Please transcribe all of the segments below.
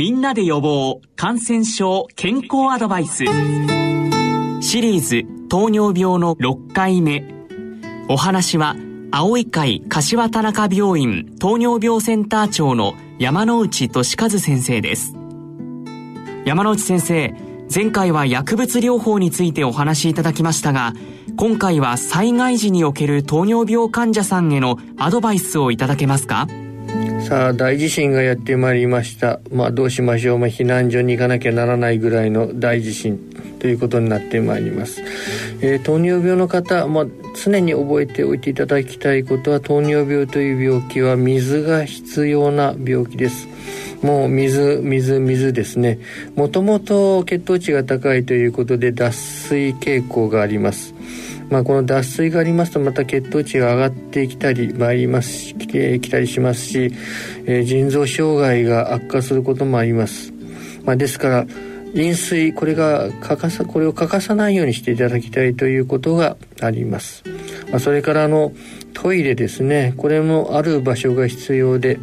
みんなで予防感染症健康アドバイス。シリーズ糖尿病の6回目。お話は青い会柏田中病院糖尿病センター長の山内俊和先生です。山内先生前回は薬物療法についてお話しいただきましたが今回は災害時における糖尿病患者さんへのアドバイスをいただけますか？さあ大地震がやってまいりました。まあどうしましょう、まあ、避難所に行かなきゃならないぐらいの大地震。ということになってまいります、えー、糖尿病の方、まあ、常に覚えておいていただきたいことは糖尿病という病気は水が必要な病気です。もう水水水ですね。もともと血糖値が高いということで脱水傾向があります。まあ、この脱水がありますとまた血糖値が上がってきたり参りますききたりしますし、えー、腎臓障害が悪化することもあります、まあ、ですから飲水これが欠かさこれを欠かさないようにしていただきたいということがあります、まあ、それからあのトイレですね。これもある場所が必要で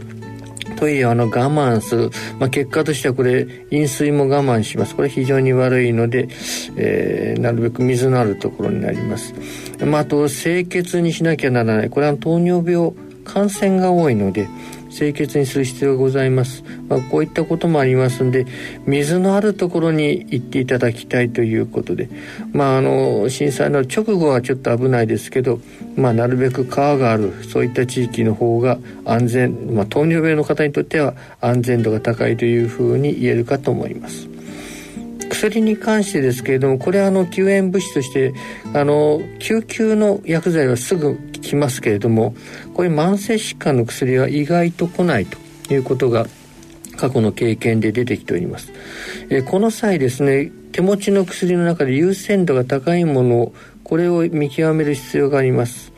トイレはあの我慢する、まあ、結果としてはこれ飲水も我慢します。これ非常に悪いので、えー、なるべく水のあるところになります、まあ、あと清潔にしなきゃならない。これは糖尿病感染が多いので清潔にする必要がございます、まあ、こういったこともありますんで水のあるところに行っていただきたいということでまああの震災の直後はちょっと危ないですけど、まあ、なるべく川があるそういった地域の方が安全、まあ、糖尿病の方にとっては安全度が高いというふうに言えるかと思います。薬に関してですけれどもこれはあの救援物質としてあの救急の薬剤はすぐ効きますけれどもこういう慢性疾患の薬は意外と来ないということが過去の経験で出てきております、えこの際ですね手持ちの薬の中で優先度が高いものをこれを見極める必要があります。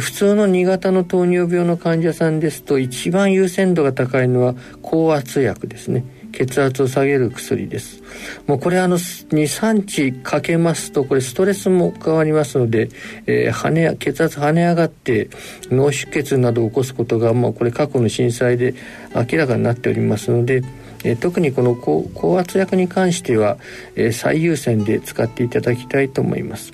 普通の2型の糖尿病の患者さんですと一番優先度が高いのは高圧薬ですね。血圧を下げる薬ですもうこれあの23日かけますとこれストレスも変わりますので、えー、跳ね血圧跳ね上がって脳出血などを起こすことがもうこれ過去の震災で明らかになっておりますのでえー、特にこの高圧薬に関しては、えー、最優先で使っていただきたいと思います。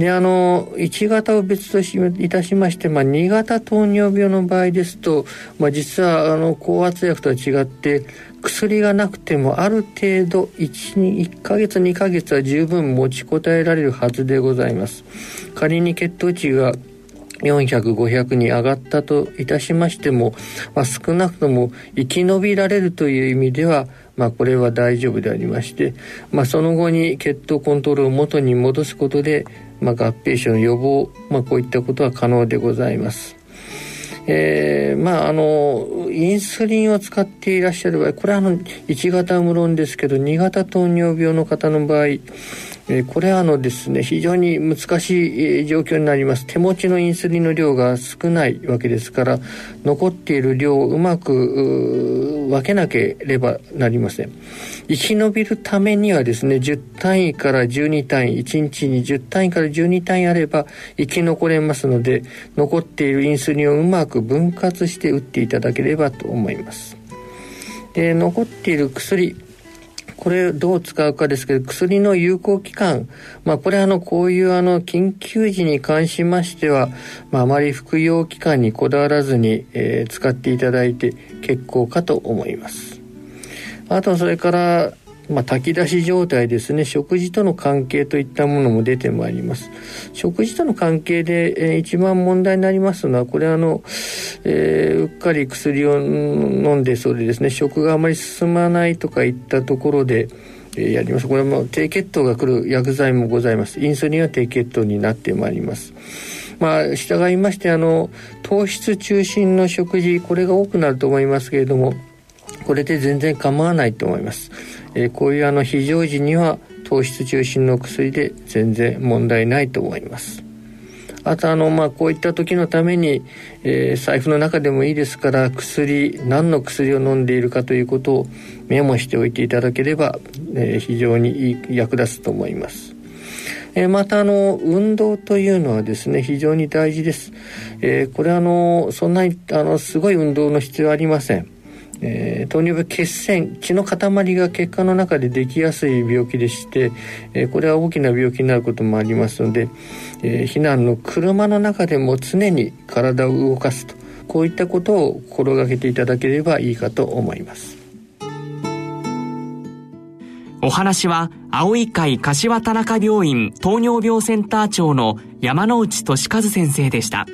であの1型を別としいたしまして、まあ、2型糖尿病の場合ですと、まあ、実はあの高圧薬とは違って薬がなくてもある程度 1, 1ヶ月2ヶ月は十分持ちこたえられるはずでございます仮に血糖値が400、500に上がったといたしましても、まあ、少なくとも生き延びられるという意味では、まあ、これは大丈夫でありまして、まあ、その後に血糖コントロールを元に戻すことで、まあ、合併症の予防、まあ、こういったことは可能でございます。えー、まああのインスリンを使っていらっしゃる場合これはあの1型は無論ですけど2型糖尿病の方の場合えこれはあのですね非常に難しい状況になります。手持ちのインスリンの量が少ないわけですから残っている量をうまく分けなければなりません。生き延びるためにはですね10単位から12単位1日に10単位から12単位あれば生き残れますので残っているインスリンをうまく分割して打っていただければと思います。で残っている薬これどう使うかですけど、薬の有効期間、まあこれあの、こういうあの、緊急時に関しましては、まああまり服用期間にこだわらずに、えー、使っていただいて結構かと思います。あとそれから、まあ、炊き出し状態ですね。食事との関係といったものも出てまいります。食事との関係で、えー、一番問題になりますのはこれあの、えー、うっかり薬を飲んでそれですね。食があまり進まないとかいったところでえー、やります。これはもう低血糖が来る薬剤もございます。インスリンは低血糖になってまいります。まあ従いましてあの糖質中心の食事これが多くなると思いますけれどもこれで全然構わないと思いますえー、こういうあの非常時には糖質中心の薬で全然問題ないと思います。あとあのまあこういった時のために、えー、財布の中でもいいですから薬何の薬を飲んでいるかということをメモしておいていただければ、えー、非常に役立つと思います。え、またあの運動というのはですね非常に大事です。えー、これあのそんなにあのすごい運動の必要ありません。えー、糖尿病血栓血の塊が血管の中でできやすい病気でして、えー、これは大きな病気になることもありますので、えー、避難の車の中でも常に体を動かすとこういったことを心がけていただければいいかと思いますお話は青い会柏田中病院糖尿病センター長の山内俊和先生でした。